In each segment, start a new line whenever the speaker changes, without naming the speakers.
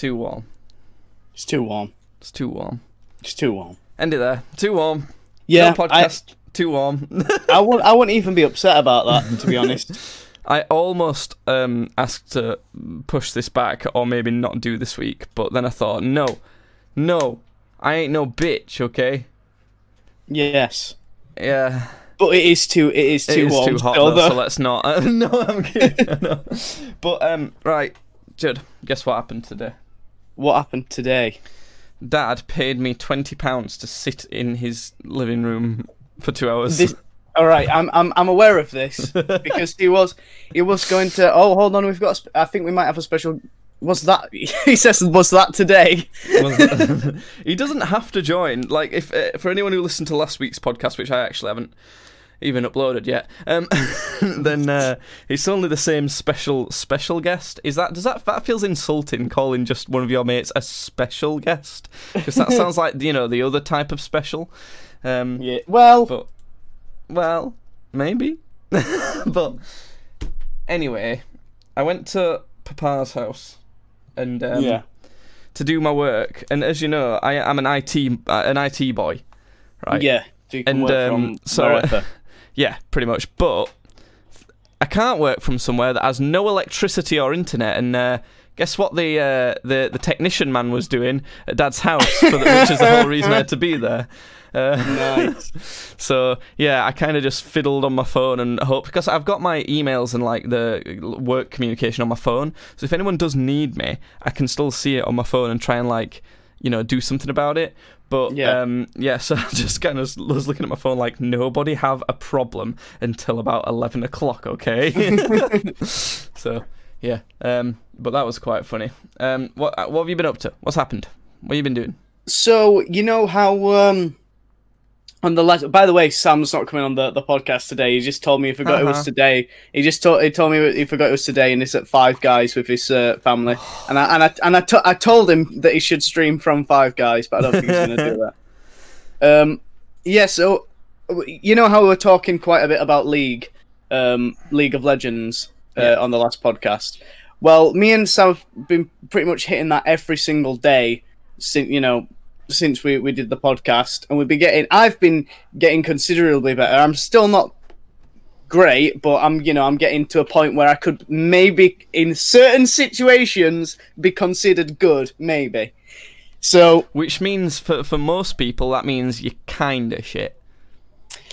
too warm.
It's too warm.
It's too warm.
It's too warm.
End it there. Too warm.
Yeah,
no podcast. Too warm.
I, I won't. I wouldn't even be upset about that, to be honest.
I almost um, asked to push this back or maybe not do this week, but then I thought, no, no, I ain't no bitch, okay?
Yes,
Yeah,
but it is too. It is too
it is
warm.
too hot, though, so let's not. no, I'm kidding. no. But um, right, Judd, guess what happened today?
What happened today?
Dad paid me twenty pounds to sit in his living room for two hours.
This. All right, I'm I'm I'm aware of this because he was he was going to. Oh, hold on, we've got. sp- I think we might have a special. Was that he says? Was that today?
He doesn't have to join. Like, if uh, for anyone who listened to last week's podcast, which I actually haven't even uploaded yet, um, then uh, it's only the same special special guest. Is that does that that feels insulting calling just one of your mates a special guest? Because that sounds like you know the other type of special. Um,
Yeah. Well,
but well, maybe. but anyway, I went to Papa's house and um,
yeah.
to do my work. And as you know, I am an IT uh, an IT boy, right?
Yeah. So
And,
work
um,
from
so-. Yeah, pretty much. But I can't work from somewhere that has no electricity or internet. And uh, guess what? The uh, the the technician man was doing at Dad's house, for the, which is the whole reason I had to be there. Uh,
Nice.
So yeah, I kind of just fiddled on my phone and hope because I've got my emails and like the work communication on my phone. So if anyone does need me, I can still see it on my phone and try and like you know do something about it. But
Yeah.
um, yeah, so I just kind of was looking at my phone like nobody have a problem until about eleven o'clock, okay? so yeah, um, but that was quite funny. Um, what what have you been up to? What's happened? What have you been doing?
So you know how um on the last. By the way, Sam's not coming on the, the podcast today. He just told me he forgot it
Uh-huh.
was today. He just told he told me he forgot it was today, and it's at Five Guys with his uh, family. And I and I and I, to- I told him that he should stream from Five Guys, but I don't think he's going to do that. Um, yeah. So you know how we were talking quite a bit about League, um, League of Legends uh,
Yeah.
on the last podcast. Well, me and Sam have been pretty much hitting that every single day since you know since we, we did the podcast and we've been getting I've been getting considerably better. I'm still not great, but I'm you know, I'm getting to a point where I could maybe in certain situations be considered good, maybe. So
Which means for for most people that means you're kinda shit.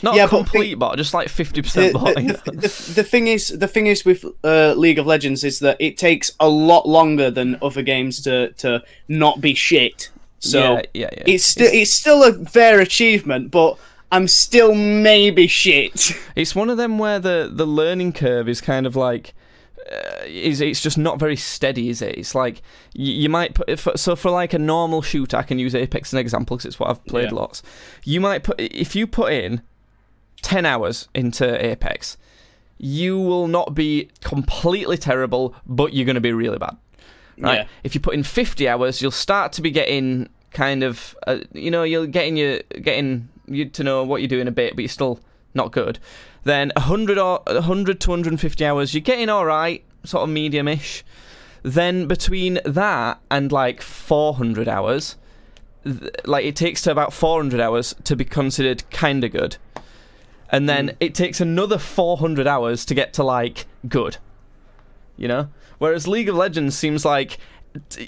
Not
Yeah, but
complete bot, just like fifty percent bot.
the, the, the thing is the thing is with uh, League of Legends is that it takes a lot longer than other games to to not be shit. So
yeah, yeah, yeah.
it's still it's still a fair achievement, but I'm still maybe shit.
It's one of them where the the learning curve is kind of like uh, is it's just not very steady, is it? It's like you, you might put if, so for like a normal shooter, I can use Apex as an example because it's what I've played
Yeah.
lots. You might put if you put in ten hours into Apex, you will not be completely terrible, but you're going to be really bad. Right?
Yeah.
If you put in 50 hours, you'll start to be getting kind of, uh, you know, you're getting your getting you to know what you're doing a bit, but you're still not good. Then 100 or 100 to 150 hours, you're getting all right, sort of medium-ish. Then between that and like 400 hours, th- like it takes to about 400 hours to be considered kind of good. And then it takes another 400 hours to get to like good. You know? Whereas League of Legends seems like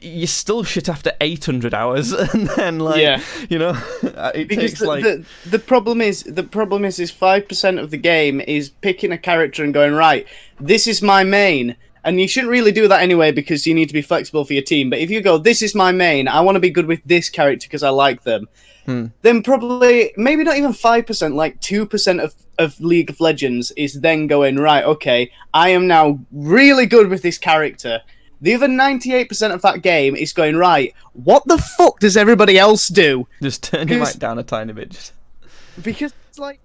you still shit after 800 hours and then like
Yeah.
you know uh, it
because
takes
the,
like
the the problem is the problem is is five percent of the game is picking a character and going right. This is my main, and you shouldn't really do that anyway because you need to be flexible for your team. But if you go, this is my main, I want to be good with this character because I like them.
Hmm.
Then probably maybe not even five percent, like two percent of of League of Legends is then going right. Okay, I am now really good with this character. The other 98% of that game is going, right, what the fuck does everybody else do?
just turn your mic down a tiny bit just
Because it's like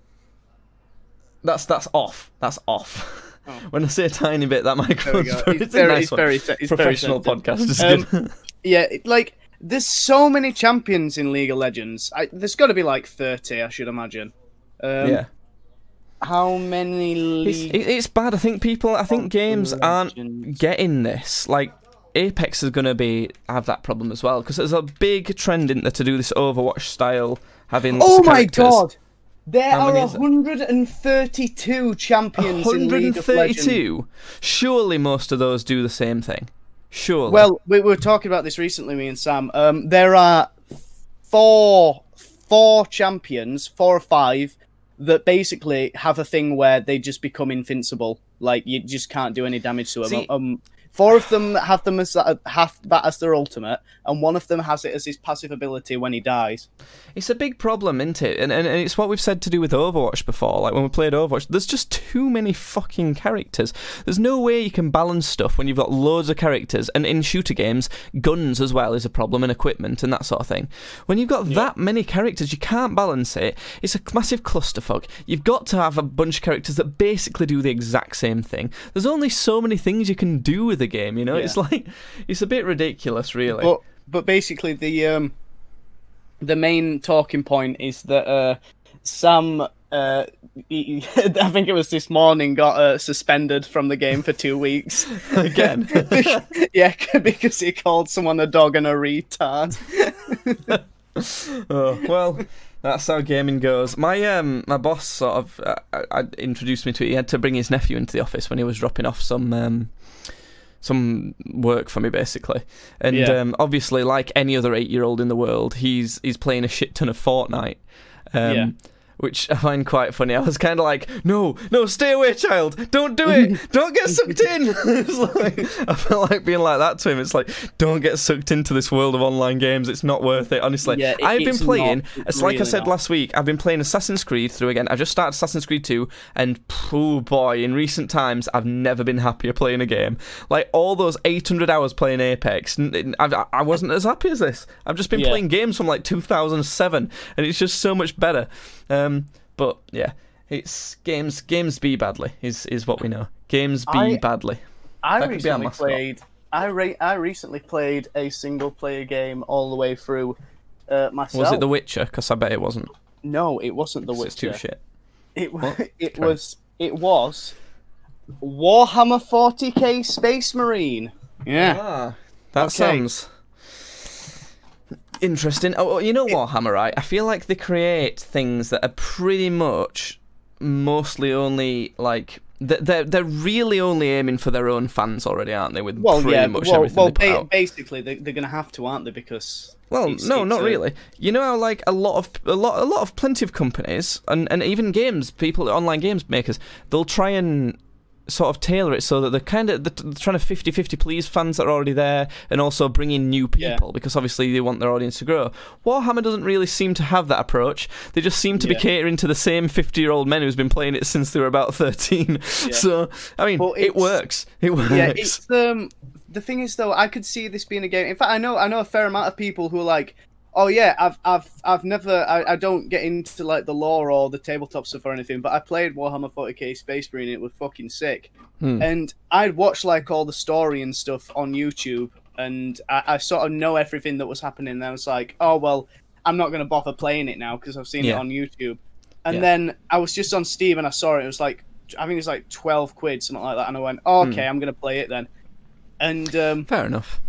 that's that's off that's off
Oh.
when I say a tiny bit that microphone's very,
it's,
it's a
very,
nice
it's
one.
very, it's
professional
sensitive.
podcast
Um, Yeah, like there's so many champions in League of Legends. I, there's got to be like thirty, I should imagine. Um,
yeah
How many
it's,
league?
it- it's bad I think people I think games aren't getting this like Apex is going to be have that problem as well because there's a big trend in there to do this Overwatch style having.
Oh my god! There
How
are
many is it?
132 champions in League of Legends.
132. Surely most of those do the same thing. Surely.
Well, we were talking about this recently, me and Sam. Um, there are four four champions, four or five, that basically have a thing where they just become invincible. Like you just can't do any damage to them.
See-
um, four of them have them as that, have that as their ultimate, and one of them has it as his passive ability when he dies.
It's a big problem, isn't it? And, and, and it's what we've said to do with Overwatch before. Like when we played Overwatch, there's just too many fucking characters. There's no way you can balance stuff when you've got loads of characters. And in shooter games, guns as well is a problem, and equipment and that sort of thing. When you've got that many characters, you can't balance it. It's a massive clusterfuck. You've got to have a bunch of characters that basically do the exact same thing. There's only so many things you can do with the game. You know,
Yeah.
it's like it's a bit ridiculous, really.
But but basically the um the main talking point is that uh Sam uh he, I think it was this morning got uh, suspended from the game for two weeks
Again.
yeah because he called someone a dog and a retard.
oh well that's how gaming goes my um my boss sort of uh, I, I introduced me to it he had to bring his nephew into the office when he was dropping off some um some work for me basically and
Yeah.
um obviously like any other 8 year old in the world he's he's playing a shit ton of Fortnite um
Yeah.
Which I find quite funny. I was kind of like, "No, no, stay away, child! Don't do it! Don't get sucked in!" like, I felt like being like that to him. It's like, "Don't get sucked into this world of online games. It's not worth it." Honestly,
Yeah, it-
I've been playing.
not.
It's like I said
not.
last week. I've been playing Assassin's Creed through again. I just started Assassin's Creed 2, and oh boy, in recent times, I've never been happier playing a game. Like all those 800 hours playing Apex, I wasn't as happy as this. I've just been
Yeah.
playing games from like 2007, and it's just so much better. Um, but yeah, it's games. Games be badly is is what we know. Games be
I-
badly.
I
That could be our
recently
mascot.
played I re- I recently played a single player game all the way through uh, myself.
Was it The Witcher? Because I bet it wasn't.
No, it wasn't the
'cause It's
Witcher.
too shit.
It
What?
it
Sorry.
was it was Warhammer 40k Space Marine. Yeah.
Ah, that
Okay.
sounds interesting. Oh, oh, you know what, right? I feel like they create things that are pretty much mostly only like they're they're really only aiming for their own fans already, aren't they? With
Well,
pretty
yeah.
much
Well,
everything
well
they put
ba- basically they, they're gonna have to, aren't they? Because
Well,
it's-
no,
it's
not
a-
really. You know how like a lot of a lot a lot of plenty of companies and, and even games people online games makers they'll try and sort of tailor it so that they're kind of they're trying to 50-50 please fans that are already there and also bring in new
Yeah.
people because obviously they want their audience to grow. Warhammer doesn't really seem to have that approach. They just seem to be catering to the same 50-year-old men who's been playing it since they were about 13. So, I mean,
Well,
it works. It works.
yeah, it's um the thing is though, I could see this being a game. In fact, I know I know a fair amount of people who are like, oh yeah, I've I've I've never I, I don't get into like the lore or the tabletop stuff or anything, but I played Warhammer 40k Space Marine it was fucking sick.
Hmm.
And I'd watch like all the story and stuff on YouTube, and I, I sort of know everything that was happening. And I was like, oh well, I'm not gonna bother playing it now because I've seen it on YouTube. And
Yeah.
then I was just on Steam and I saw it. It was like I think it was like twelve quid, something like that. And I went, oh, okay, I'm gonna play it then. And um,
Fair enough.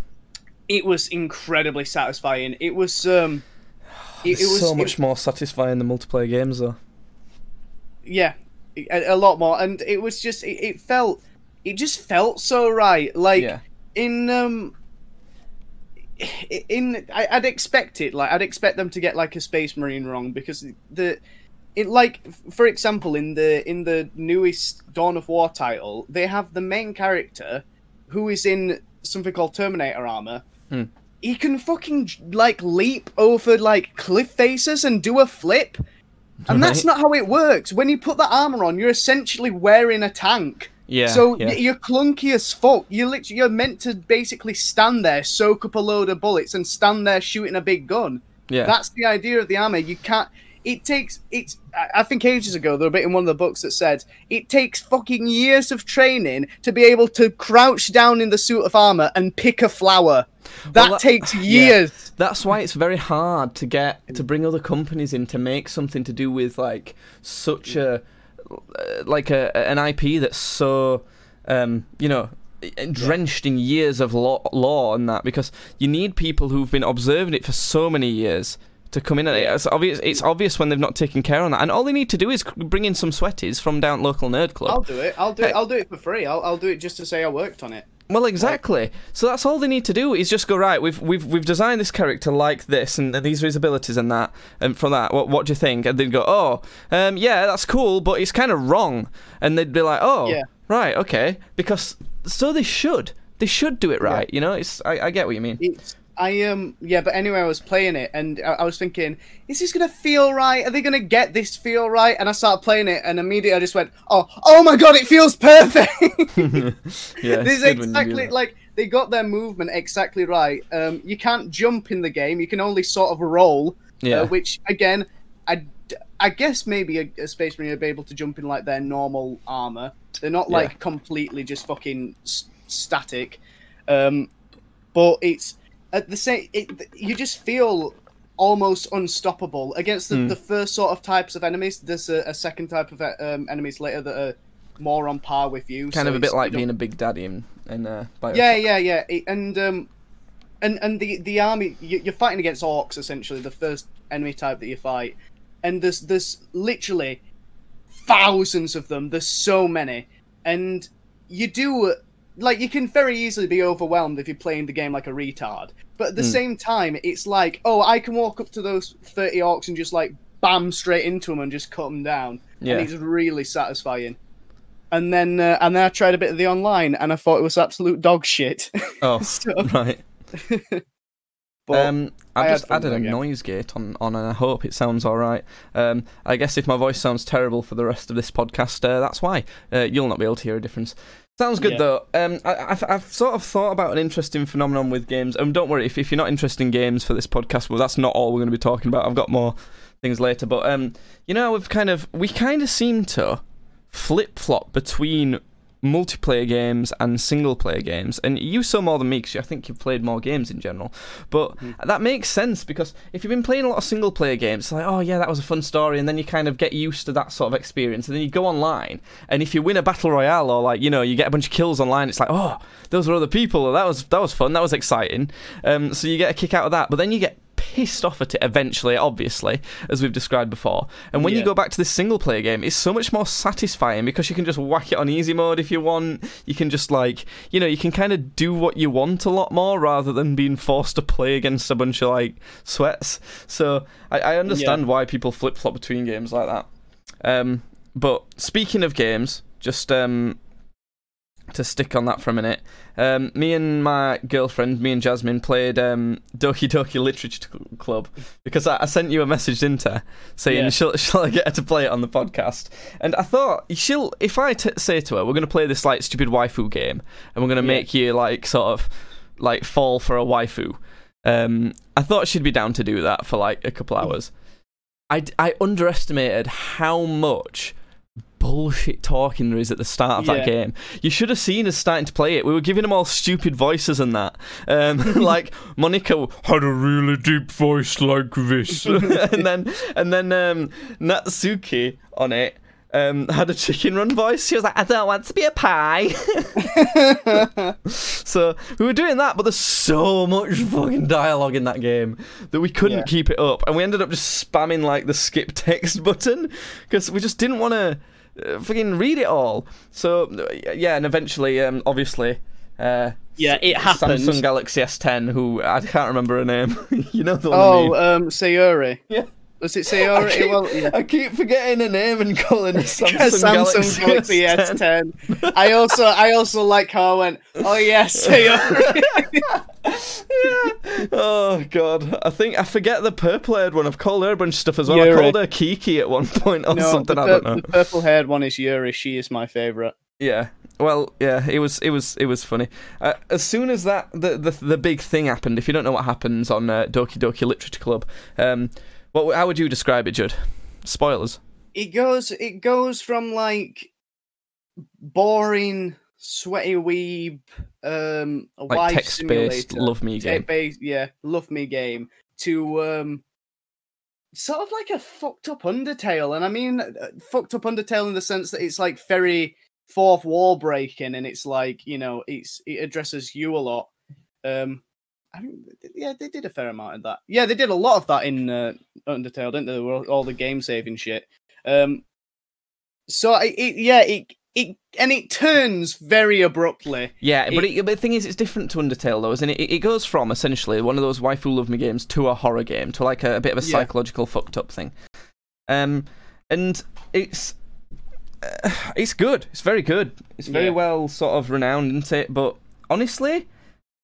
It was incredibly satisfying. It was um, it, it was
so
it-
much more satisfying than multiplayer games, though.
yeah, a, a lot more. And it was just it, it felt it just felt so right. Like
yeah.
in um in I, I'd expect it like I'd expect them to get like a space marine wrong because the it like for example in the in the newest Dawn of War title they have the main character who is in something called Terminator armor.
Hmm.
He can fucking like leap over like cliff faces and do a flip. And that's not how it works. When you put the armor on, you're essentially wearing a tank.
Yeah.
So
yeah.
you're clunky as fuck. You're literally, you're meant to basically stand there, soak up a load of bullets, and stand there shooting a big gun.
yeah.
That's the idea of the armor. You can't. It takes. It's. I- I think ages ago there was a bit in one of the books that said it takes fucking years of training to be able to crouch down in the suit of armor and pick a flower. That,
that-
takes
yeah.
years.
That's why it's very hard to get to bring other companies in to make something to do with like such a like a an IP that's so um, you know drenched in years of lore, lore and that because you need people who've been observing it for so many years to come in. And it's obvious. It's obvious when they've not taken care on that, and all they need to do is bring in some sweaties from down local nerd club.
I'll do it. I'll do it. I'll do it for free. I'll, I'll do it just to say I worked on it.
Well, exactly. So that's all they need to do is just go right. We've we've we've designed this character like this, and these are his abilities and that. And from that, what what do you think? And they'd go, oh, um, yeah, that's cool, but it's kind of wrong. And they'd be like, oh,
Yeah.
right, okay, because so they should. They should do it right. You know, it's I, I get what you mean.
It's I um yeah, but anyway, I was playing it and I, I was thinking, is this gonna feel right? Are they gonna get this feel right? And I started playing it, and immediately I just went, oh, oh my god, it feels perfect.
Yeah,
this is
good when you do
exactly like they got their movement exactly right. Um, you can't jump in the game; you can only sort of roll.
Yeah.
Uh, which again, I, I guess maybe a, a space marine would be able to jump in like their normal armor. They're not
Yeah.
like completely just fucking s- static. Um, but it's at the same. It, you just feel almost unstoppable against the,
Hmm.
the first sort of types of enemies. There's a, a second type of um, enemies later that are more on par with you.
kind
so
of a bit like being a big daddy in in uh,
yeah, yeah, yeah, It- and um, and and the the army you're fighting against orcs essentially, the first enemy type that you fight, and there's there's literally thousands of them. There's so many, and you do like you can very easily be overwhelmed if you're playing the game like a retard. But at the
Hmm.
same time, it's like, oh, I can walk up to those thirty orcs and just like bam straight into them and just cut them down,
Yeah.
and it's really satisfying. And then uh, and then I tried a bit of the online, and I thought it was absolute dog shit.
Oh,
So-
right.
but
um,
I
I've just added a noise gate on, on, and I hope it sounds all right. Um, I guess if my voice sounds terrible for the rest of this podcast, uh, that's why. Uh, you'll not be able to hear a difference. Sounds good
Yeah.
though. Um, I, I've, I've sort of thought about an interesting phenomenon with games. Um, don't worry if, if you're not interested in games for this podcast. Well, that's not all we're going to be talking about. I've got more things later. But um, you know, we've kind of we kind of seem to flip flop between multiplayer games and single player games. And you saw more than me because I think you've played more games in general. But that makes sense because if you've been playing a lot of single player games, it's like, oh yeah, that was a fun story, and then you kind of get used to that sort of experience, and then you go online, and if you win a battle royale or like you know you get a bunch of kills online, it's like, oh, those were other people, that was that was fun, that was exciting. Um, so you get a kick out of that, but then you get pissed off at it eventually, obviously, as we've described before. And when you go back to this single player game, it's so much more satisfying because you can just whack it on easy mode if you want. You can just like, you know, you can kind of do what you want a lot more rather than being forced to play against a bunch of like sweats. So I, I understand why people flip flop between games like that. Um, but speaking of games, just um, to stick on that for a minute, um, me and my girlfriend, me and Jasmine, played um, Doki Doki Literature Club because I, I sent you a message, didn't I, saying
Yeah.
shall, shall I get her to play it on the podcast? And I thought she'll if I t- say to her, we're going to play this like stupid waifu game, and we're going to
Yeah.
make you like sort of like fall for a waifu. Um, I thought she'd be down to do that for like a couple hours. I, I underestimated how much bullshit talking there is at the start of that game. You should have seen us starting to play it. We were giving them all stupid voices and that. Um, like Monika had a really deep voice like this, and then and then um, Natsuki on it. Um, had a chicken run voice. She was like, "I don't want to be a pie." so we were doing that, but there's so much fucking dialogue in that game that we couldn't
Yeah.
keep it up, and we ended up just spamming like the skip text button because we just didn't want to fucking read it all. So uh, yeah, and eventually, um, obviously. Uh,
Yeah, it happens.
Samsung Galaxy S10, who I can't remember her name. you know the one I
oh,
mean.
um, Sayori.
Yeah.
Was it
I
Sayori?
keep,
well, yeah.
I keep forgetting her name and calling it Samsung,
Samsung Galaxy
S10.
S10. I also, I also like how I went. Oh yes, Sayori.
yeah. Oh god, I think I forget the purple-haired one. I've called her a bunch of stuff as well. I called her Kiki at one point or
no,
something.
the,
I don't know.
the purple-haired one is Yuri. She is my favorite.
Yeah. Well, yeah, it was it was it was funny. Uh, as soon as that the, the the big thing happened, if you don't know what happens on uh, Doki Doki Literature Club, um, what how would you describe it, Judd? Spoilers.
It goes, it goes from like boring, sweaty weeb, um, a
Like
wife
text-based love me game.
Yeah, love me game to um, sort of like a fucked up Undertale, and I mean uh, fucked up Undertale in the sense that it's like very fourth wall breaking, and it's like you know, it's it addresses you a lot. Um, I mean, yeah, they did a fair amount of that. Yeah, they did a lot of that in uh, Undertale, didn't they? All, all the game saving shit. Um, so it, it yeah, it it and it turns very abruptly.
Yeah, but,
It-
it, but the thing is, it's different to Undertale, though, isn't it? It, it goes from essentially one of those waifu love me games to a horror game, to like a, a bit of a
Yeah.
psychological fucked up thing. Um, and it's uh, it's good. It's very good. It's very
Yeah.
well sort of renowned, isn't it? But honestly,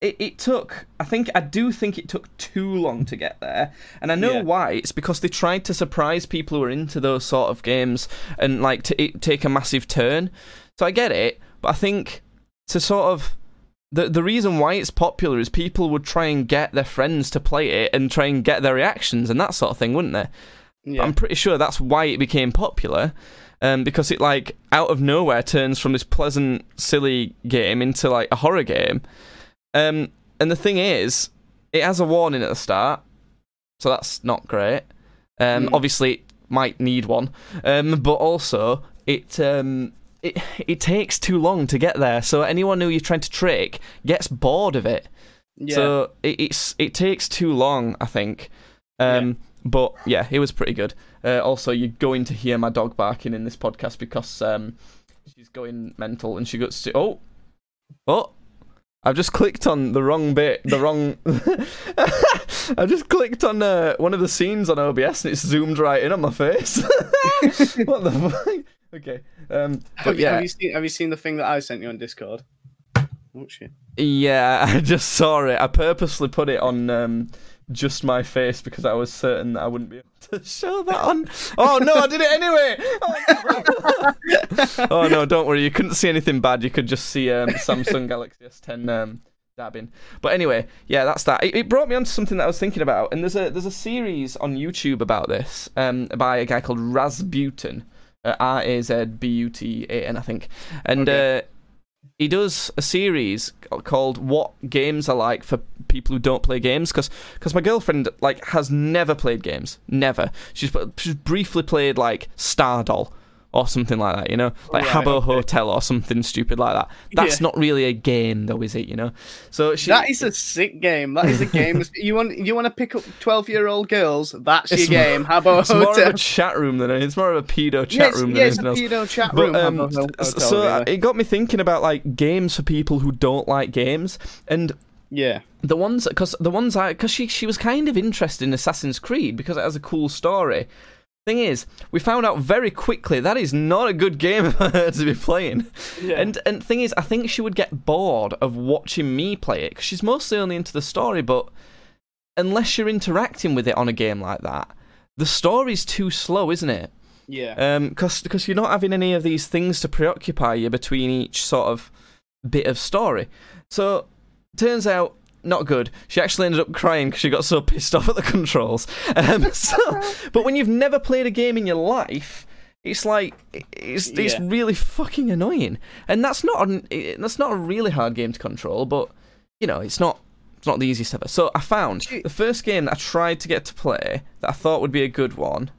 it, it took. I think I do think it took too long to get there, and I know
Yeah.
why. It's because they tried to surprise people who are into those sort of games and like to it, take a massive turn. So I get it, but I think to sort of the the reason why it's popular is people would try and get their friends to play it and try and get their reactions and that sort of thing, wouldn't they?
Yeah,
I'm pretty sure that's why it became popular. Um, because it like out of nowhere turns from this pleasant, silly game into like a horror game. Um, and the thing is, it has a warning at the start, so that's not great. Um,
Mm.
obviously, it might need one. Um, but also it um, it it takes too long to get there. So anyone who you're trying to trick gets bored of it.
yeah.
So it, it's it takes too long, I think. Um, But yeah, it was pretty good. Uh, also, you're going to hear my dog barking in this podcast because um, she's going mental and she goes to oh oh. I've just clicked on the wrong bit, the wrong. I just clicked on uh, one of the scenes on OBS and it's zoomed right in on my face. what the fuck? Okay. Um,
have,
yeah,
have you seen Have you seen the thing that I sent you on Discord? Oh shit!
Yeah, I just saw it. I purposely put it on um, just my face because I was certain that I wouldn't be able to show that on. Oh no, I did it anyway. Oh, no. oh no, don't worry. You couldn't see anything bad. You could just see um, Samsung Galaxy S10 um, dabbing. But anyway, yeah, that's that. It, it brought me onto something that I was thinking about, and there's a there's a series on YouTube about this um, by a guy called Razbuten, uh, R A Z B U T A N, I think, and.
Okay.
Uh, he does a series called "What Games Are Like for People Who Don't Play Games" because because my girlfriend like has never played games, never. She's she's briefly played like Stardoll or something like that, you know, like
Right,
Habbo
okay.
Hotel or something stupid like that. That's
Yeah.
not really a game, though, is it? You know, so she
that is a sick game. That is a game. you want you want to pick up twelve year old girls? That's
It's
your
more-
game. How about
it's more of
Hotel?
a chat room than it- it's more of a pedo chat
yes,
room
yeah,
than
it's a
anything else.
pedo chat
But
room.
um,
Hotel,
so uh,
really.
it got me thinking about like games for people who don't like games, and
yeah,
the ones because the ones I because she she was kind of interested in Assassin's Creed because it has a cool story. Thing is, we found out very quickly that is not a good game for her to be playing.
yeah.
And and thing is, I think she would get bored of watching me play it because she's mostly only into the story. But unless you're interacting with it on a game like that, the story's too slow, isn't it?
yeah,
Um, because because you're not having any of these things to preoccupy you between each sort of bit of story. So turns out not good. She actually ended up crying because she got so pissed off at the controls. Um, so, but when you've never played a game in your life. It's like it's it's really fucking annoying, and that's not an, that's not a really hard game to control. But you know, it's not it's not the easiest ever. So I found the first game that I tried to get to play that I thought would be a good one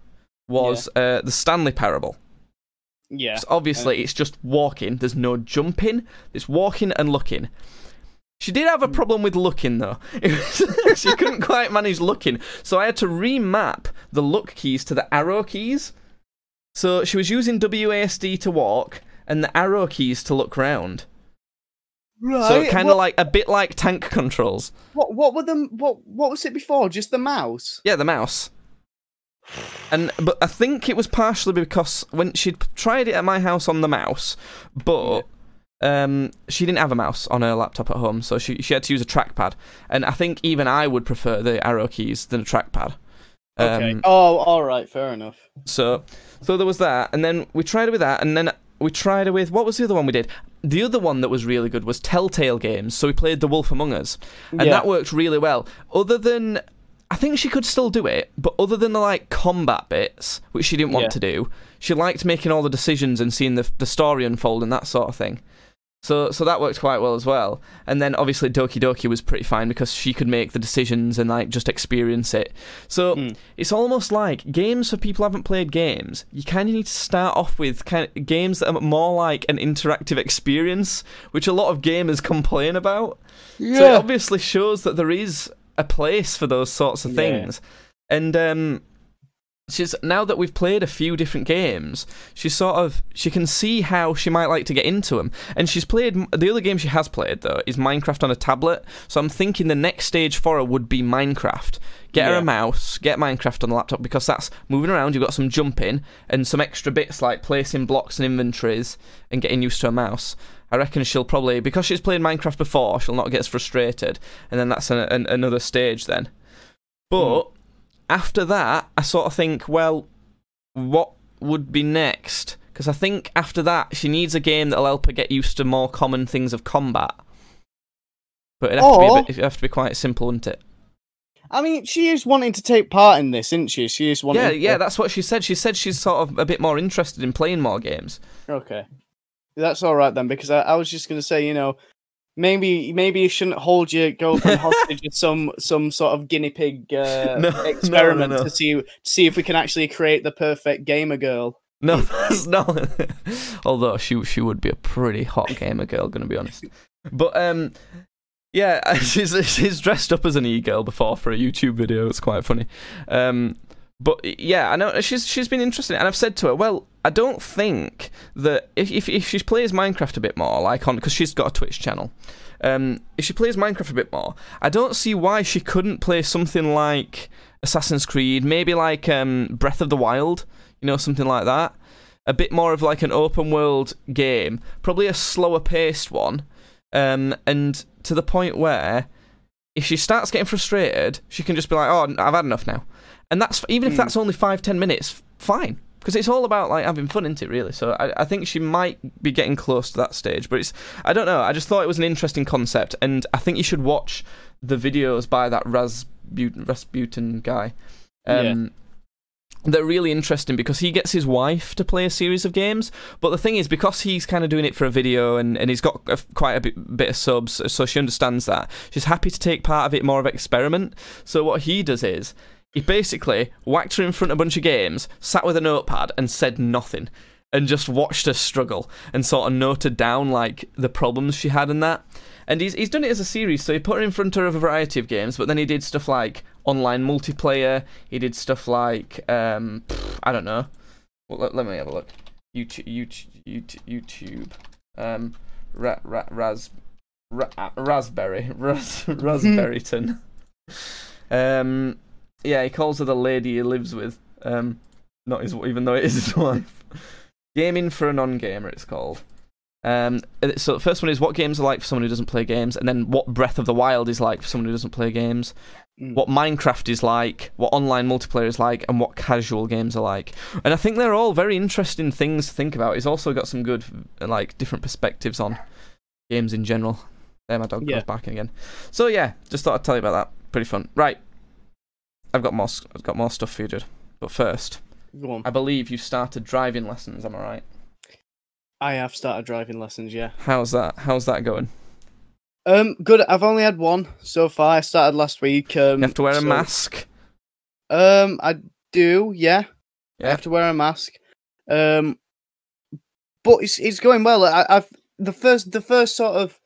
was uh, the Stanley Parable.
yeah.
So obviously, it's just walking. There's no jumping. It's walking and looking. She did
Hmm.
have a problem with looking though. she couldn't quite manage looking, so I had to remap the look keys to the arrow keys. So she was using WASD to walk and the arrow keys to look round.
Right.
So kind of like a bit like tank controls.
what? What were them? What? What was it before? Just the mouse.
Yeah, the mouse. And but I think it was partially because when she'd tried it at my house on the mouse, but um, she didn't have a mouse on her laptop at home, so she she had to use a trackpad. And I think even I would prefer the arrow keys than a trackpad.
Okay.
Um,
oh, all right. Fair enough.
so so there was that, and then we tried it with that, and then we tried it with what was the other one we did? The other one that was really good was Telltale games. So we played The Wolf Among Us, and
Yeah.
that worked really well. Other than I think she could still do it, but other than the like combat bits, which she didn't want
Yeah.
to do, she liked making all the decisions and seeing the the story unfold and that sort of thing. So so that worked quite well as well. And then obviously Doki Doki was pretty fine because she could make the decisions and like just experience it. So
Mm.
it's almost like games for people who haven't played games. You kind of need to start off with kind of games that are more like an interactive experience, which a lot of gamers complain about. So it obviously shows that there is a place for those sorts of
Yeah.
things. And um she's now that we've played a few different games, she sort of she can see how she might like to get into them. And she's played the other game she has played though is Minecraft on a tablet. So I'm thinking the next stage for her would be Minecraft. Get her a mouse, get Minecraft on the laptop because that's moving around. You've got some jumping and some extra bits like placing blocks and inventories and getting used to a mouse. I reckon she'll probably because she's played Minecraft before, she'll not get as frustrated, and then that's an, an, another stage then. But after that, I sort of think, well, what would be next? Because I think after that, she needs a game that'll help her get used to more common things of combat. But it'd have, to, be a bit, it'd have to be quite simple, wouldn't it?
I mean, she is wanting to take part in this, isn't she? She is wanting.
Yeah, yeah, that's what she said. She said she's sort of a bit more interested in playing more games.
Okay, that's all right then. Because I, I was just gonna say, you know, maybe maybe you shouldn't hold your girlfriend hostage with some some sort of guinea pig uh,
No,
experiment
no, no.
to see to see if we can actually create the perfect gamer girl.
No, that's no. Although she she would be a pretty hot gamer girl, gonna be honest. But um, yeah, she's she's dressed up as an e girl before for a YouTube video. It's quite funny. Um, but yeah, I know she's she's been interested, and I've said to her, well, I don't think that if if, if she plays Minecraft a bit more, like on because she's got a Twitch channel. Um, if she plays Minecraft a bit more, I don't see why she couldn't play something like Assassin's Creed, maybe like um, Breath of the Wild, you know, something like that. A bit more of like an open world game, probably a slower paced one, um, and to the point where if she starts getting frustrated, she can just be like, "Oh, I've had enough now," and that's even if
Hmm.
that's only five ten minutes, fine. Because it's all about like having fun, isn't it? Really. So I, I think she might be getting close to that stage, but it's I don't know. I just thought it was an interesting concept, and I think you should watch the videos by that Razbuten, Razbuten guy. Um, They're really interesting because he gets his wife to play a series of games. But the thing is, because he's kind of doing it for a video and, and he's got a, quite a bit, bit of subs, so she understands that. She's happy to take part of it more of an experiment. So what he does is he basically whacked her in front of a bunch of games, sat with a notepad, and said nothing, and just watched her struggle and sort of noted down like the problems she had and that. And he's he's done it as a series, so he put her in front of a variety of games, but then he did stuff like online multiplayer. He did stuff like um, I don't know. Well, let, let me have a look. YouTube, YouTube, YouTube, um, ra, ra, ras, ra, raspberry, ras, raspberryton. um, yeah, he calls her the lady he lives with. Um, not his, even though it is his wife. Gaming for a non-gamer, it's called. Um, so the first one is what games are like for someone who doesn't play games, and then what Breath of the Wild is like for someone who doesn't play games,
Mm.
what Minecraft is like, what online multiplayer is like, and what casual games are like. And I think they're all very interesting things to think about. He's also got some good, uh, like, different perspectives on games in general. There, my dog
Yeah.
goes back again. So yeah, just thought I'd tell you about that. Pretty fun. Right, I've got more. I've got more stuff for you, dude. But first,
Go on.
I believe you started driving lessons. Am I right?
I have started driving lessons. Yeah.
How's that? How's that going?
Um, good. I've only had one so far. I started last week. Um,
You have to wear a mask.
Um, I do. Yeah. I have to wear a mask. Um, but it's it's going well. I, I've the first the first sort of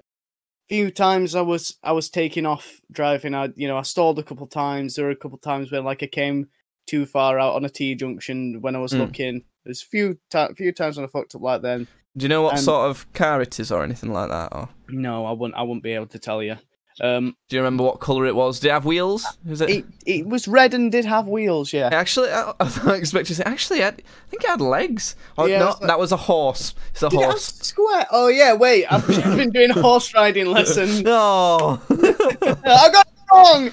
few times I was I was taking off driving. I you know I stalled a couple times. There were a couple times where like I came too far out on a T junction when I was
Mm.
looking. There's few ti few times when I fucked up like then.
Do you know what
and-
sort of car it is or anything like that? Or
No, I wouldn't. I wouldn't be able to tell you. Um,
do you remember what colour it was? Did it have wheels? Was it?
it it was red and did have wheels. Yeah.
Actually, I, I thought I to say. Actually, I, I think it had legs. Oh,
Yeah,
no,
that's what-
that was a horse. It's a
Did it have
horse.
square? Oh yeah. Wait, I've been doing a horse riding lessons.
No.
I got it wrong.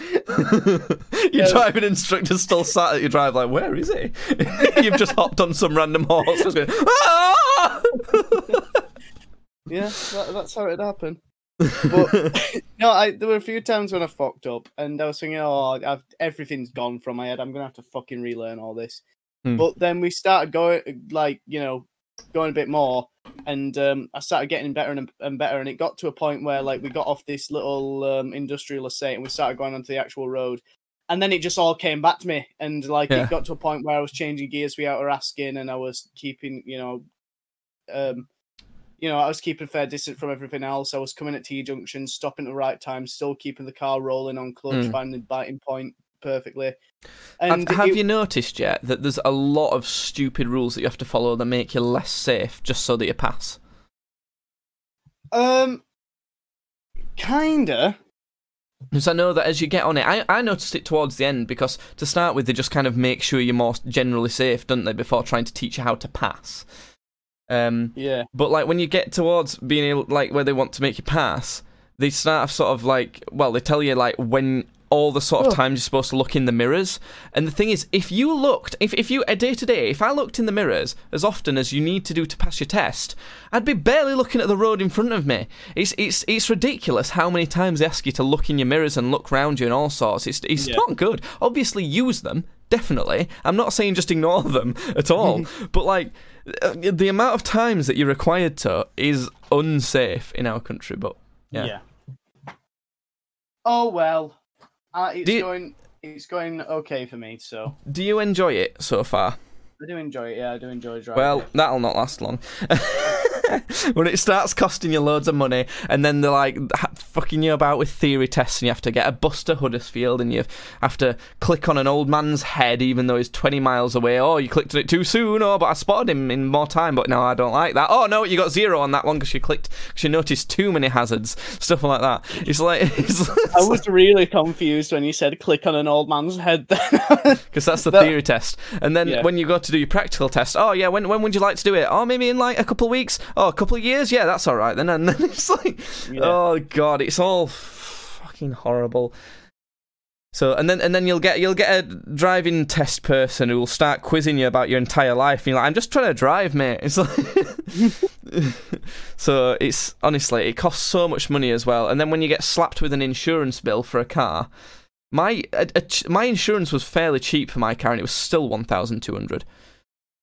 your
Yeah.
driving instructor still sat at your drive like, where is he? You've just hopped on some random horse. just going, "Ah!"
Yeah, that, that's how it happened. But no, I, there were a few times when I fucked up, and I was thinking, oh, I've, everything's gone from my head. I'm gonna have to fucking relearn all this.
Hmm.
But then we started going, like you know, going a bit more, and um, I started getting better and, and better, and it got to a point where like we got off this little um, industrial estate and we started going onto the actual road, and then it just all came back to me, and like
Yeah.
it got to a point where I was changing gears without her asking, and I was keeping, you know, um, you know, I was keeping fair distance from everything else. I was coming at T junction, stopping at the right time, still keeping the car rolling on clutch,
Mm.
finding the biting point perfectly.
Have,
And
have
it-
you noticed yet that there's a lot of stupid rules that you have to follow that make you less safe just so that you pass?
Um, kinda.
Because I know that as you get on it, I, I noticed it towards the end because to start with, they just kind of make sure you're more generally safe, don't they, before trying to teach you how to pass. Um,
Yeah,
but like when you get towards being able, like where they want to make you pass, they start sort of like, well, they tell you like when all the sort of
Oh.
times you're supposed to look in the mirrors. And the thing is, if you looked, if if you a day to day, if I looked in the mirrors as often as you need to do to pass your test, I'd be barely looking at the road in front of me. It's it's it's ridiculous how many times they ask you to look in your mirrors and look round you and all sorts. It's it's
Yeah.
not good. Obviously, use them. Definitely, I'm not saying just ignore them at all. but like, the amount of times that you're required to is unsafe in our country. But yeah,
yeah. Oh well, uh, it's
you-
going. It's going okay for me, so
do you enjoy it so far?
I do enjoy it. Yeah, I do enjoy driving.
Well, that'll not last long. when it starts costing you loads of money, and then they're like ha- fucking you about with theory tests, and you have to get a bus to Huddersfield, and you have to click on an old man's head, even though he's 20 miles away. Oh, you clicked on it too soon. Oh, but I spotted him in more time. But no, I don't like that. Oh no, you got zero on that one because you clicked because you noticed too many hazards, stuff like that. It's like it's,
I was really confused when you said click on an old man's head. Then
because that's the
That-
theory test. And then
Yeah.
when you go to do your practical test, oh yeah, when when would you like to do it? Oh, maybe in like a couple of weeks. Oh, a couple of years. Yeah, that's all right then. And then it's like,
Yeah.
oh god, it's all fucking horrible. So and then and then you'll get you'll get a driving test person who will start quizzing you about your entire life. And you're like, I'm just trying to drive, mate. It's like. so it's honestly it costs so much money as well. And then when you get slapped with an insurance bill for a car, my a, a my insurance was fairly cheap for my car, and it was still one thousand two hundred.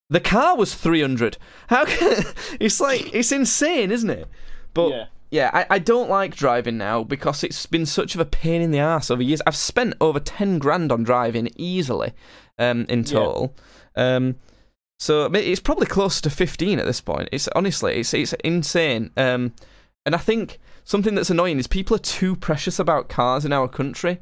The car was three hundred. How can it's like it's insane, isn't it? But
yeah,
yeah, I, I don't like driving now because it's been such of a pain in the ass over years. I've spent over ten grand on driving easily, um, in
Yeah.
total. Um, so I mean, it's probably close to fifteen at this point. It's honestly, it's it's insane. Um, and I think something that's annoying is people are too precious about cars in our country.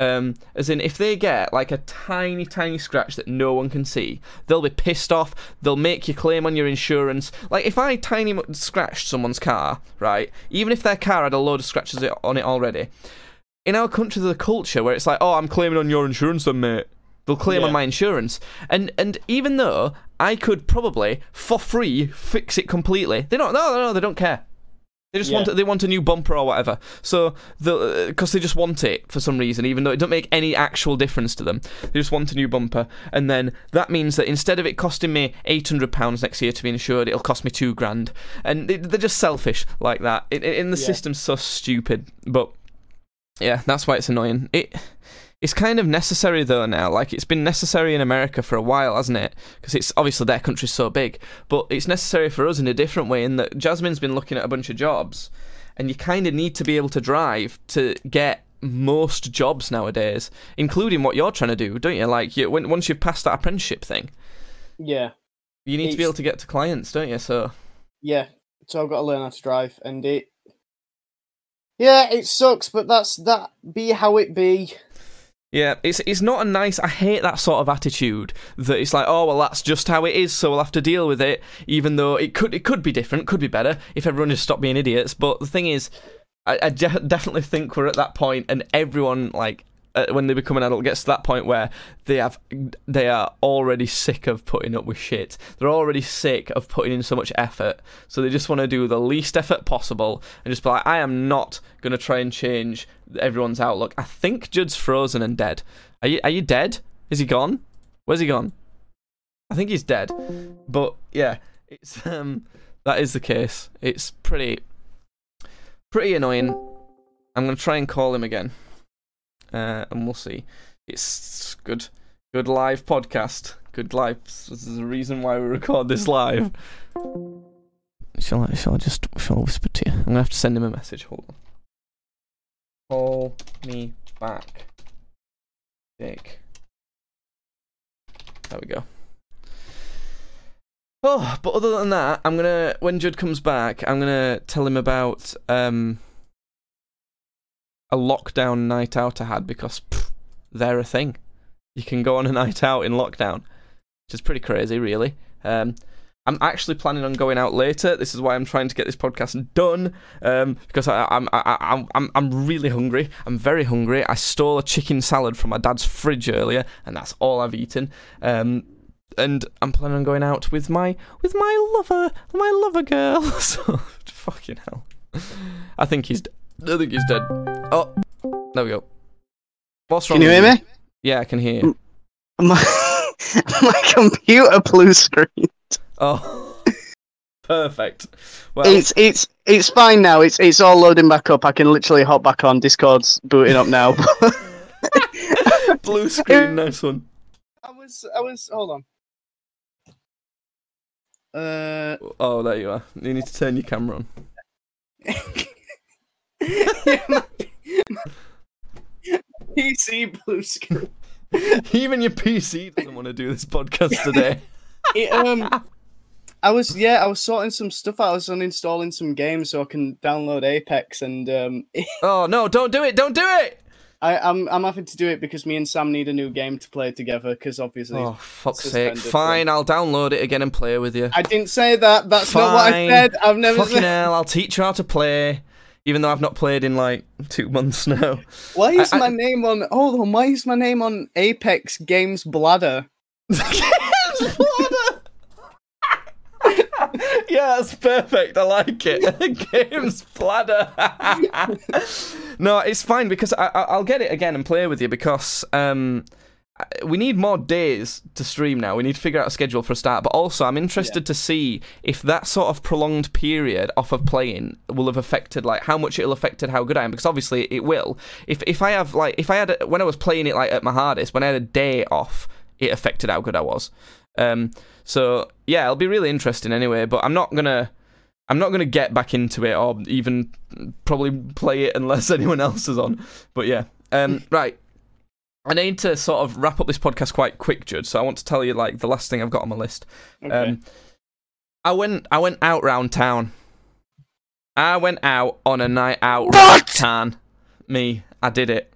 Um, as in, if they get like a tiny, tiny scratch that no one can see, they'll be pissed off. They'll make you claim on your insurance. Like, if I tiny scratched someone's car, right, even if their car had a load of scratches on it already, in our country, there's a culture where it's like, oh, I'm claiming on your insurance, then, mate. They'll claim on my insurance, and and even though I could probably for free fix it completely, they don't. No, no, no, they don't care. They just
Yeah.
want they want a new bumper or whatever. So the uh, because they just want it for some reason, even though it don't make any actual difference to them. They just want a new bumper, and then that means that instead of it costing me eight hundred pounds next year to be insured, it'll cost me two grand. And it, they're just selfish like that. It, it, and the
Yeah.
system's so stupid. But yeah, that's why it's annoying. It. It's kind of necessary though now. Like it's been necessary in America for a while, hasn't it? Because it's obviously their country's so big. But it's necessary for us in a different way. In that Jasmine's been looking at a bunch of jobs, and you kind of need to be able to drive to get most jobs nowadays, including what you're trying to do, don't you? Like you, when, once you've passed that apprenticeship thing,
yeah,
you need to be able to get to clients, don't you? So
yeah. So I've got to learn how to drive, and it. Yeah, it sucks, but that's that. Be how it be.
Yeah, it's it's not a nice. I hate that sort of attitude that it's like, oh well, that's just how it is, so we'll have to deal with it. Even though it could it could be different, could be better if everyone just stopped being idiots. But the thing is, I, I de- definitely think we're at that point, and everyone like uh, when they become an adult gets to that point where they have they are already sick of putting up with shit. They're already sick of putting in so much effort, so they just want to do the least effort possible and just be like, I am not gonna try and change everyone's outlook. I think Judd's frozen and dead. Are you are you dead? Is he gone? Where's he gone? I think he's dead. But yeah, it's um that is the case. It's pretty pretty annoying. I'm gonna try and call him again. Uh, and we'll see. It's good good live podcast. good life. This is the reason why we record this live. Shall I? Shall I just? Shall I whisper to you? I'm gonna have to send him a message. Hold on. Call me back, Dick. There we go. Oh, but other than that, I'm gonna when Judd comes back, I'm gonna tell him about um a lockdown night out I had because pff, they're a thing. You can go on a night out in lockdown, which is pretty crazy, really. Um, I'm actually planning on going out later. This is why I'm trying to get this podcast done um, because I, I'm I, I'm I'm I'm really hungry. I'm very hungry. I stole a chicken salad from my dad's fridge earlier, and that's all I've eaten. Um, and I'm planning on going out with my with my lover, my lover girl. so fucking hell. I think he's. I think he's dead. Oh, there we go. What's wrong?
Can you hear me?
Yeah, I can hear. You.
My my computer blue screen.
Oh, perfect. Well,
It's it's it's fine now. It's it's all loading back up. I can literally hop back on. Discord's booting up now.
blue screen, nice one.
I was I was hold on. Uh,
Oh, there you are. You need to turn your camera on.
PC blue screen.
Even your PC doesn't want to do this podcast today.
It, um, I was yeah, I was sorting some stuff. out. I was uninstalling some games so I can download Apex, and um,
oh no! Don't do it! Don't do it!
I, I'm I'm having to do it because me and Sam need a new game to play together. Because obviously,
Oh fuck's sake! Fine, I'll download it again and play with you.
I didn't say that. That's not what I said. I've never
Fucking
said.
hell! I'll teach you how to play. Even though I've not played in like two months now.
Why is
I- I-
my name on? Hold on. Why is my name on Apex Games Bladder?
yeah, that's perfect. I like it. Games bladder. no, it's fine because I, I, I'll get it again and play with you because um, we need more days to stream now. We need to figure out a schedule for a start. But also, I'm interested to see if that sort of prolonged period off of playing will have affected like how much it'll affected how good I am. Because obviously it will. If if I have like if I had a, when I was playing it like at my hardest, when I had a day off, it affected how good I was. Um, so yeah, it'll be really interesting anyway. But I'm not gonna. I'm not gonna get back into it or even probably play it unless anyone else is on. But yeah, um, right. I need to sort of wrap up this podcast quite quick, Judd. So I want to tell you like the last thing I've got on my list.
Okay.
Um, I went I went out round town. I went out on a night out
What?
round town. Me, I did it.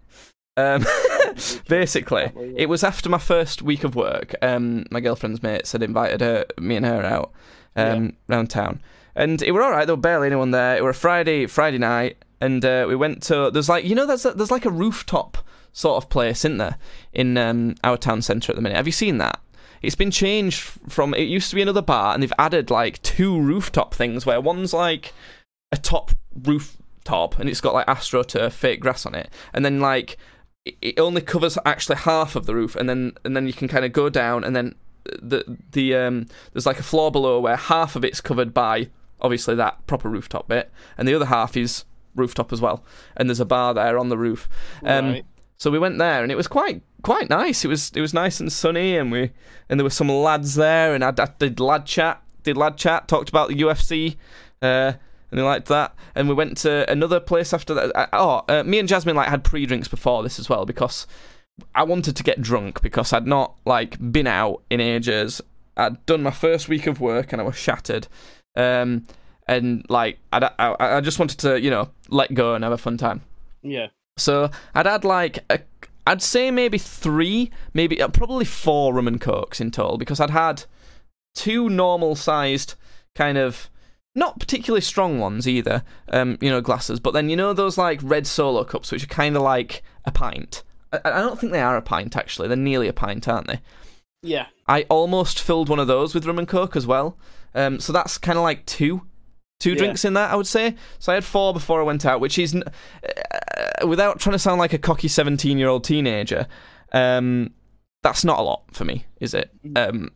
Um, basically, it was after my first week of work. Um, my girlfriend's mates had invited her, me and her out um, round town, and it were all right. There were barely anyone there. It were a Friday Friday night, and uh, we went to there's like you know there's a, there's like a rooftop sort of place, isn't there, in um, our town centre at the minute. Have you seen that? It's been changed from it used to be another bar, and they've added like two rooftop things where one's like a top rooftop, and it's got like astroturf, fake grass on it, and then like it- only covers actually half of the roof, and then and then you can kind of go down, and then the the um there's like a floor below where half of it's covered by obviously that proper rooftop bit, and the other half is rooftop as well, and there's a bar there on the roof. Um,
Right.
So we went there, and it was quite quite nice. It was it was nice and sunny, and we and there were some lads there, and I, I did lad chat, did lad chat, talked about the UFC, uh, and they liked that. And we went to another place after that. Uh, Oh, uh, me and Jasmine like had pre drinks before this as well because I wanted to get drunk because I'd not like been out in ages. I'd done my first week of work and I was shattered. Um, and like I'd, I, I just wanted to you know let go and have a fun time.
Yeah.
So I'd had like a, I'd say maybe three, maybe uh, probably four rum and cokes in total because I'd had two normal sized kind of not particularly strong ones either, um, you know, glasses. But then you know those like red solo cups, which are kind of like a pint. I, I don't think they are a pint actually. They're nearly a pint, aren't they?
Yeah.
I almost filled one of those with rum and coke as well. Um, so that's kind of like two, two
Yeah.
drinks in that, I would say. So I had four before I went out, which is, uh, without trying to sound like a cocky seventeen-year-old teenager, um, that's not a lot for me, is it? Um,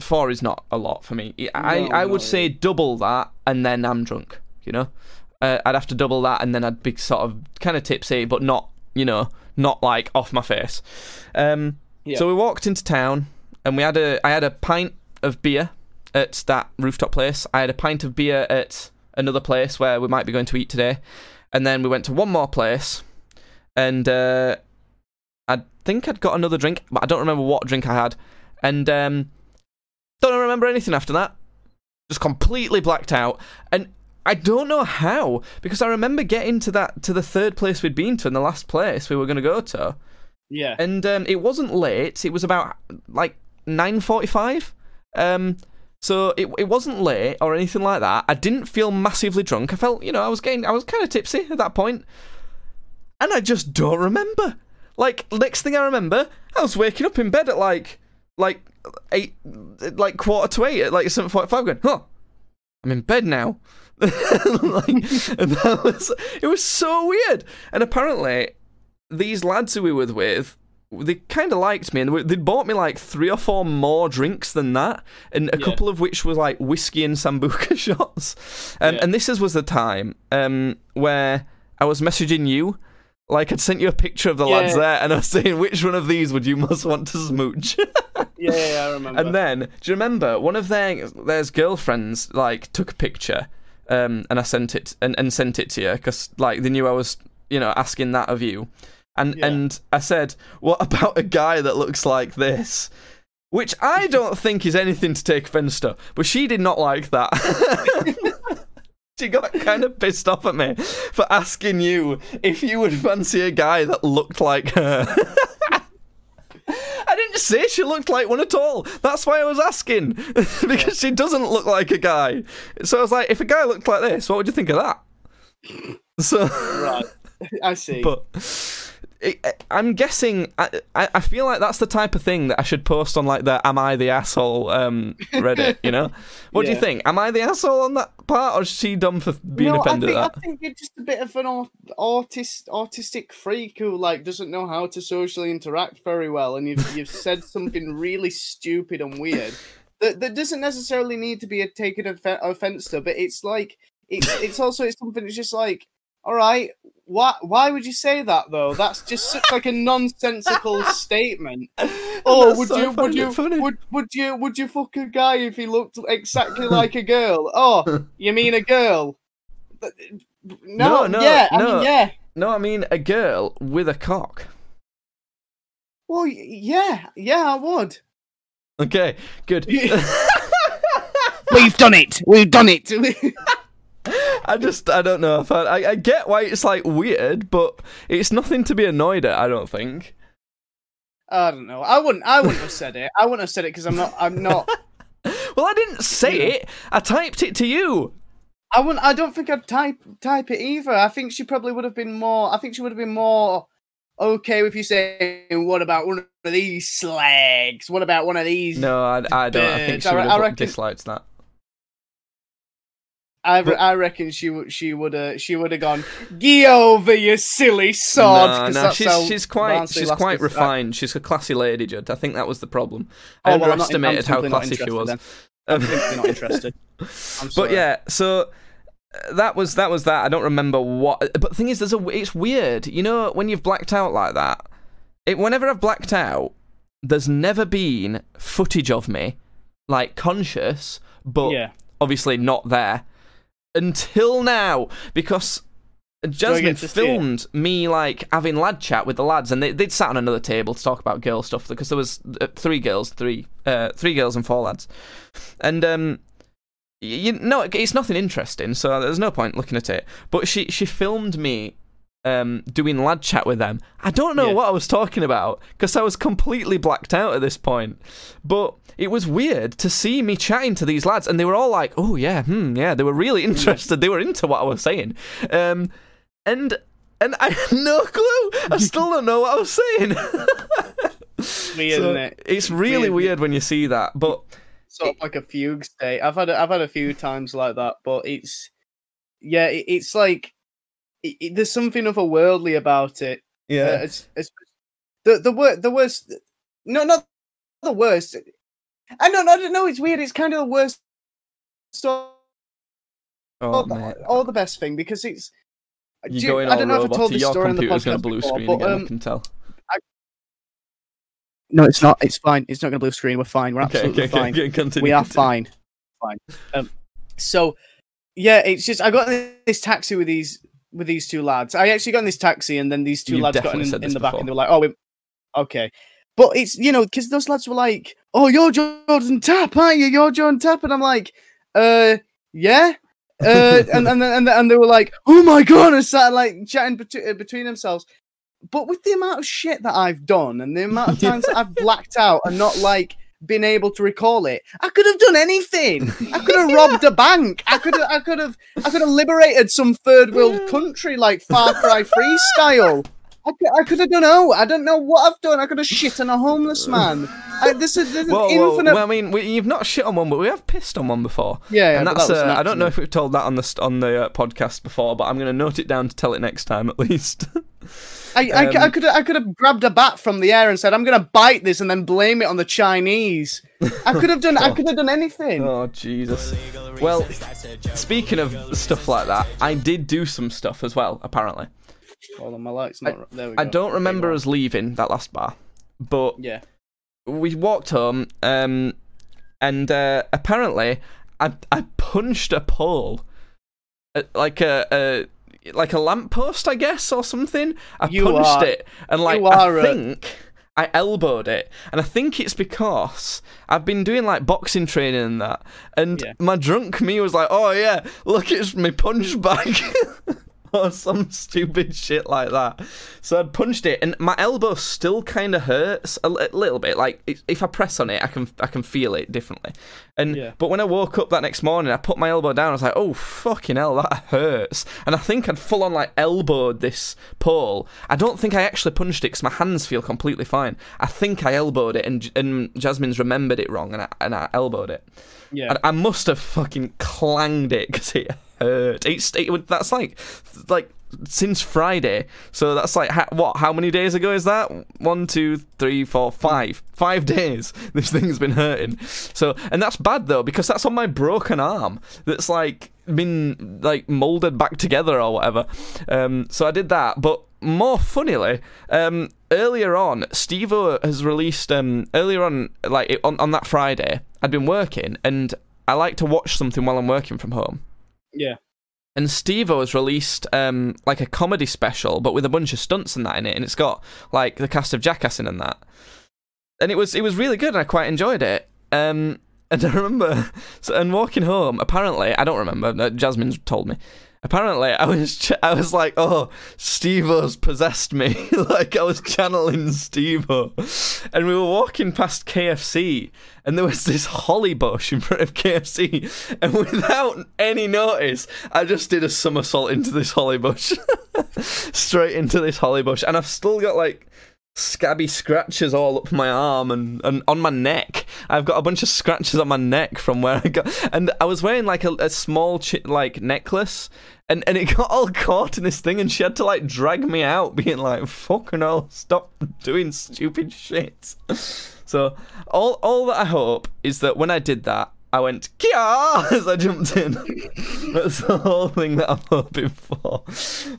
four is not a lot for me. I
No,
I would
no.
say double that, and then I'm drunk. You know, uh, I'd have to double that, and then I'd be sort of kind of tipsy, but not, you know, not like off my face. Um,
Yeah.
so we walked into town, and we had a I had a pint of beer at that rooftop place. I had a pint of beer at another place where we might be going to eat today, and then we went to one more place, and uh, I think I'd got another drink, but I don't remember what drink I had, and um, don't remember anything after that. Just completely blacked out, and I don't know how because I remember getting to that to the third place we'd been to and the last place we were going to go to,
Yeah.
and um, it wasn't late. It was about like nine forty-five. Um, so it it wasn't late or anything like that. I didn't feel massively drunk. I felt, you know, I was getting, I was kind of tipsy at that point, and I just don't remember. Like next thing I remember, I was waking up in bed at like like eight, like quarter to eight, at like seven forty-five. Going, huh, I'm in bed now. like, and that was it was so weird. And apparently, these lads who we were with, they kind of liked me, and they bought me like three or four more drinks than that, and a
Yeah.
couple of which was like whiskey and sambuca shots. Um,
Yeah.
And this is, was the time um, where I was messaging you. Like I'd sent you a picture of the lads there, and I was saying, "Which one of these would you most want to smooch?"
Yeah, yeah, yeah, I remember.
And then, do you remember one of their their girlfriends like took a picture, um, and I sent it and, and sent it to you because like they knew I was you know asking that of you, and
Yeah.
and I said, what about a guy that looks like this? Which I don't think is anything to take offence to, but she did not like that. she got kind of pissed off at me for asking you if you would fancy a guy that looked like her. I didn't say she looked like one at all. That's why I was asking. because she doesn't look like a guy. So I was like, if a guy looked like this, what would you think of that? So,
right. I see.
but it, I'm guessing. I, I feel like that's the type of thing that I should post on like the "Am I the asshole?" um Reddit. You know, what do you think? Am I the asshole on that part, or is she dumb for being
no,
offended
I think,
at that?
I think you're just a bit of an autist, autistic freak who like doesn't know how to socially interact very well, and you've you've said something really stupid and weird that that doesn't necessarily need to be a taken off- offense to, but it's like it's it's also it's something that's just like, all right, why why would you say that though? That's just such like a nonsensical statement. Oh, would
so
you would you
funny.
would would you would you fuck a guy if he looked exactly like a girl? Oh, you mean a girl? No,
No, no,
yeah, I
no.
mean, yeah.
No, I mean a girl with a cock.
Well, yeah, yeah, I would.
Okay, good.
We've done it. We've done it.
I just, I don't know. I, I, I get why it's like weird, but it's nothing to be annoyed at. I don't think.
I don't know. I wouldn't. I wouldn't have said it. I wouldn't have said it because I'm not. I'm not.
Well, I didn't say
Yeah.
it. I typed it to you.
I wouldn't. I don't think I'd type type it either. I think she probably would have been more. I think she would have been more okay with you saying, "What about one of these slags? What about one of these?"
No, I, I don't. I think she
I
would
I
have
reckon-
disliked that.
I,
But-
I reckon she would she would have she would have gone get over you silly sod.
no, no, she's she's quite she's quite refined. She's a classy lady, Judd. I think that was the problem. I
Oh, well, I'm not- I'm
underestimated how classy she was.
then.
Um,
I'm simply not interested.
But yeah, so uh, that was that was that. I don't remember what. But the thing is, there's a. It's weird, you know, when you've blacked out like that. It whenever I've blacked out, there's never been footage of me, like conscious, but
yeah,
obviously not there until now because. Jasmine
get to see it?
filmed me like having lad chat with the lads, and they they'd sat on another table to talk about girl stuff because there was uh, three girls, three uh, three girls and four lads, and um, you know it's nothing interesting, so there's no point looking at it. But she she filmed me um doing lad chat with them. I don't know
Yeah.
what I was talking about because I was completely blacked out at this point, but. It was weird to see me chatting to these lads, and they were all like, "Oh yeah, hmm, yeah." They were really interested. They were into what I was saying, um, and and I had no clue. I still don't know what I was saying.
weird,
So
isn't it?
It's really
Weird.
weird when you see that, but
Sort of like a fugue state. I've had a, I've had a few times like that, but it's yeah, it, it's like it, it- there's something otherworldly about it. Uh,
yeah,
it's, it's the the wor- the worst. No, not the worst. I don't I don't know. It's weird. It's kind of the worst. So,
oh,
or,
mate.
the, or the best thing because it's.
You're
you-
going
I don't know if I told
roboty.
this
Your
story on the
computer's going
podcast
to blue
before,
screen
but,
again. I
um,
can tell.
No, it's not. It's fine. It's not going to blue screen. We're fine. We're
Okay,
absolutely
okay, okay,
fine.
okay, continue.
we are
continue.
fine. Fine. Um, so, yeah, it's just I got this taxi with these with these two lads. I actually got in this taxi, and then these two
You've
lads got in, in the back,
before.
and they were like, "Oh, we, okay." But it's you know because those lads were like, "Oh, you're Jordan Tap, aren't you? You're Jordan Tap," and I'm like, "Uh, yeah." uh, and and and and they were like, "Oh my god!" and started like chatting bet- uh, between themselves. But with the amount of shit that I've done and the amount of times that I've blacked out and not like been able to recall it, I could have done anything. I could have robbed a bank. I could have, I could have, I could have liberated some third world country like Far Cry Freestyle. I could, I could have done. Oh, I don't know what I've done. I could have shit on a homeless man. I, this is, this is
Whoa, whoa,
infinite.
well, I mean, we, you've not shit on one, but we have pissed on one before.
yeah,
and that's
that
uh, I don't know if we've told that on the st- on the uh, podcast before, but I'm going to note it down to tell it next time at least.
I, I,
Um,
I could I could have grabbed a bat from the air and said I'm gonna bite this and then blame it on the Chinese. I could have done I could have done anything.
oh Jesus! Well, speaking of stuff like that, I did do some stuff as well. Apparently,
Hold on, my light's not. there we go.
I don't remember us leaving that last bar, but.
Yeah.
we walked home, um, and uh, apparently, I I punched a pole, uh, like a. a like a lamppost, I guess, or something. I
You
punched
are-
it, and like I
a-
think I elbowed it, and I think it's because I've been doing like boxing training and that, and
Yeah.
my drunk me was like, "Oh yeah, look, it's my punch bag." Or some stupid shit like that. So I'd punched it, and my elbow still kind of hurts a little bit. Like if- if I press on it, I can I can feel it differently. And
Yeah.
but when I woke up that next morning, I put my elbow down. I was like, "Oh fucking hell, that hurts!" And I think I'd full on like elbowed this pole. I don't think I actually punched it because my hands feel completely fine. I think I elbowed it, and and Jasmine's remembered it wrong, and I and I elbowed it.
Yeah.
I, I must have fucking clanged it because it hurt. It's it, that's like like since Friday. So that's like ha- what? How many days ago is that? One, two, three, four, five. Five days. This thing's been hurting. So and that's bad though because that's on my broken arm. That's like been like molded back together or whatever. Um, so I did that, but. More funnily, um, earlier on, Steve has released. Um, earlier on, like on on that Friday, I'd been working, and I like to watch something while I'm working from home.
Yeah.
And Steve has released um, like a comedy special, but with a bunch of stunts and that in it, and it's got like the cast of Jackass in and that. And it was it was really good, and I quite enjoyed it. Um, and I remember, so, and walking home, apparently I don't remember. Jasmine's told me. Apparently, I was ch- I was like, oh, Steve-O's possessed me. like I was channeling Steve-O. And we were walking past KFC, and there was this holly bush in front of KFC. And without any notice, I just did a somersault into this holly bush. Straight into this holly bush. And I've still got like scabby scratches all up my arm and, and on my neck. I've got a bunch of scratches on my neck from where I got, and I was wearing like a, a small like necklace, and and it got all caught in this thing, and she had to like drag me out, being like, "Fucking hell, stop doing stupid shit." So all all that I hope is that when I did that. I went Kia as I jumped in. That's the whole thing that I'm hoping for.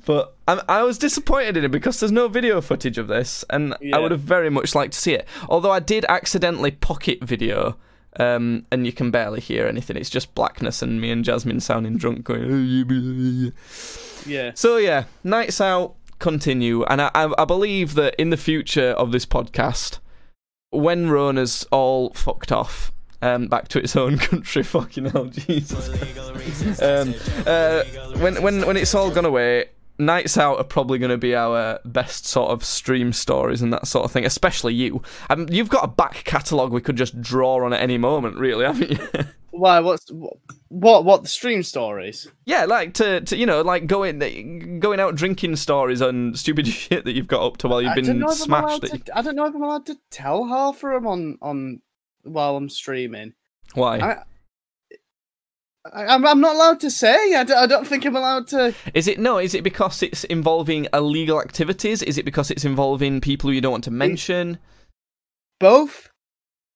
But I'm, I was disappointed in it because there's no video footage of this, and I would have very much liked to see it. Although I did accidentally pocket video, um, and you can barely hear anything. It's just blackness and me and Jasmine sounding drunk going.
Yeah.
So yeah, nights out continue, and I, I, I believe that in the future of this podcast, when Rona's all fucked off. Um, back to its own country, fucking hell, Jesus. um, uh, when when when it's all gone away, nights out are probably going to be our best sort of stream stories and that sort of thing. Especially you. Um, you've got a back catalogue we could just draw on at any moment, really, haven't you?
Why? What's what? What the stream stories?
Yeah, like to, to you know, like going going out drinking stories and stupid shit that you've got up to while you've been
know if I'm
smashed. you...
to, I don't know if I'm allowed to tell half of them on on while I'm streaming.
Why?
I, I, I'm I'm not allowed to say. I don't, I don't think I'm allowed to.
Is it no? Is it because it's involving illegal activities? Is it because it's involving people who you don't want to mention?
Both.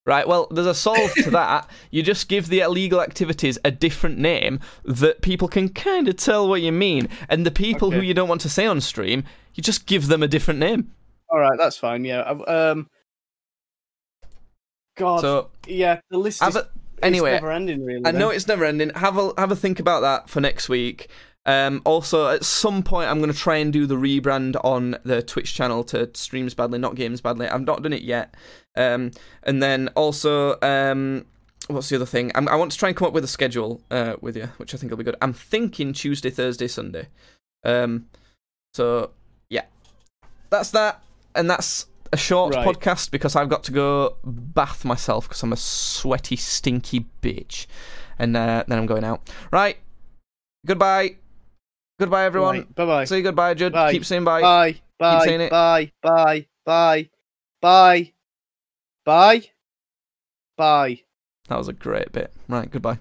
Right. Well, there's a solve to that. You just give the illegal activities a different name that people can kind of tell what you mean, and the people who you don't want to say on stream, you just give them a different name.
All right, that's fine. Yeah. Um. God.
So
yeah, the list is
a, anyway.
never ending. Really.
I know it's never ending. Have a have a think about that for next week. Um, also, at some point, I'm going to try and do the rebrand on the Twitch channel to Streams Badly, not Games Badly. I've not done it yet. Um, and then also, um, what's the other thing? I'm, I want to try and come up with a schedule uh, with you, which I think will be good. I'm thinking Tuesday, Thursday, Sunday. Um, so yeah, that's that, and that's a short
Right.
podcast because I've got to go bath myself because I'm a sweaty, stinky bitch, and uh, then I'm going out. Right, goodbye, goodbye, everyone.
Right, bye-bye.
Say goodbye, Judd.
Bye.
Keep saying bye.
Bye. Bye.
saying it.
Bye. Bye. Bye. Bye. Bye. Bye.
That was a great bit. Right, goodbye.